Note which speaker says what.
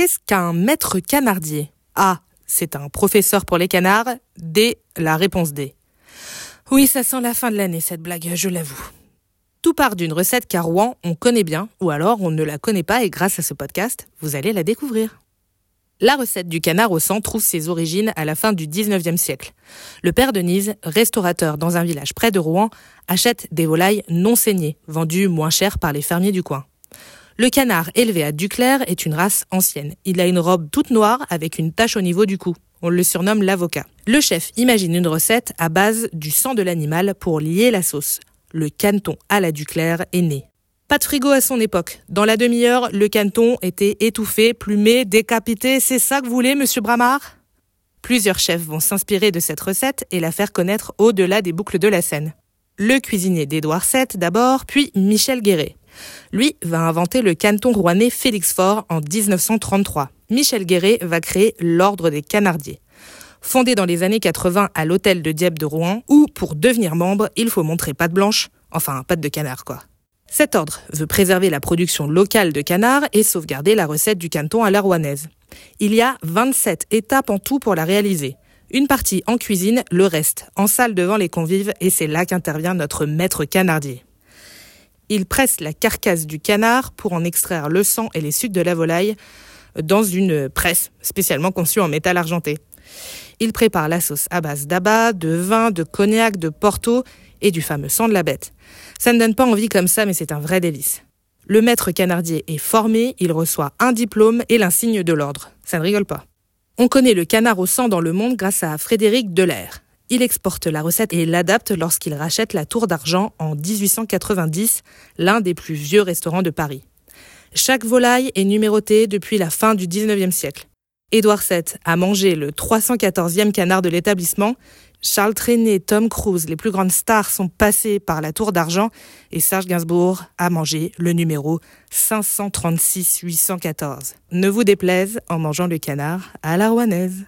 Speaker 1: Qu'est-ce qu'un maître canardier A. C'est un professeur pour les canards. D. La réponse D. Oui, ça sent la fin de l'année, cette blague, je l'avoue. Tout part d'une recette qu'à Rouen, on connaît bien, ou alors on ne la connaît pas et grâce à ce podcast, vous allez la découvrir. La recette du canard au sang trouve ses origines à la fin du 19e siècle. Le père Denise, restaurateur dans un village près de Rouen, achète des volailles non saignées, vendues moins cher par les fermiers du coin. Le canard élevé à Duclair est une race ancienne. Il a une robe toute noire avec une tache au niveau du cou. On le surnomme l'avocat. Le chef imagine une recette à base du sang de l'animal pour lier la sauce. Le caneton à la Duclair est né. Pas de frigo à son époque. Dans la demi-heure, le caneton était étouffé, plumé, décapité. C'est ça que vous voulez, monsieur Bramard? Plusieurs chefs vont s'inspirer de cette recette et la faire connaître au-delà des boucles de la Seine. Le cuisinier d'Édouard VII d'abord, puis Michel Guéret. Lui va inventer le caneton rouennais Félix Faure en 1933. Michel Guéret va créer l'Ordre des Canardiers. Fondé dans les années 80 à l'hôtel de Dieppe de Rouen, où, pour devenir membre, il faut montrer patte blanche, enfin patte de canard quoi. Cet ordre veut préserver la production locale de canards et sauvegarder la recette du canton à la rouennaise. Il y a 27 étapes en tout pour la réaliser. Une partie en cuisine, le reste en salle devant les convives et c'est là qu'intervient notre maître canardier. Il presse la carcasse du canard pour en extraire le sang et les sucs de la volaille dans une presse spécialement conçue en métal argenté. Il prépare la sauce à base d'abat, de vin, de cognac, de porto et du fameux sang de la bête. Ça ne donne pas envie comme ça, mais c'est un vrai délice. Le maître canardier est formé, il reçoit un diplôme et l'insigne de l'ordre. Ça ne rigole pas. On connaît le canard au sang dans le monde grâce à Frédéric Delair. Il exporte la recette et l'adapte lorsqu'il rachète la Tour d'Argent en 1890, l'un des plus vieux restaurants de Paris. Chaque volaille est numérotée depuis la fin du 19e siècle. Édouard VII a mangé le 314e canard de l'établissement Charles Trenet, Tom Cruise, les plus grandes stars sont passés par la Tour d'Argent et Serge Gainsbourg a mangé le numéro 536-814. Ne vous déplaise en mangeant le canard à la rouennaise.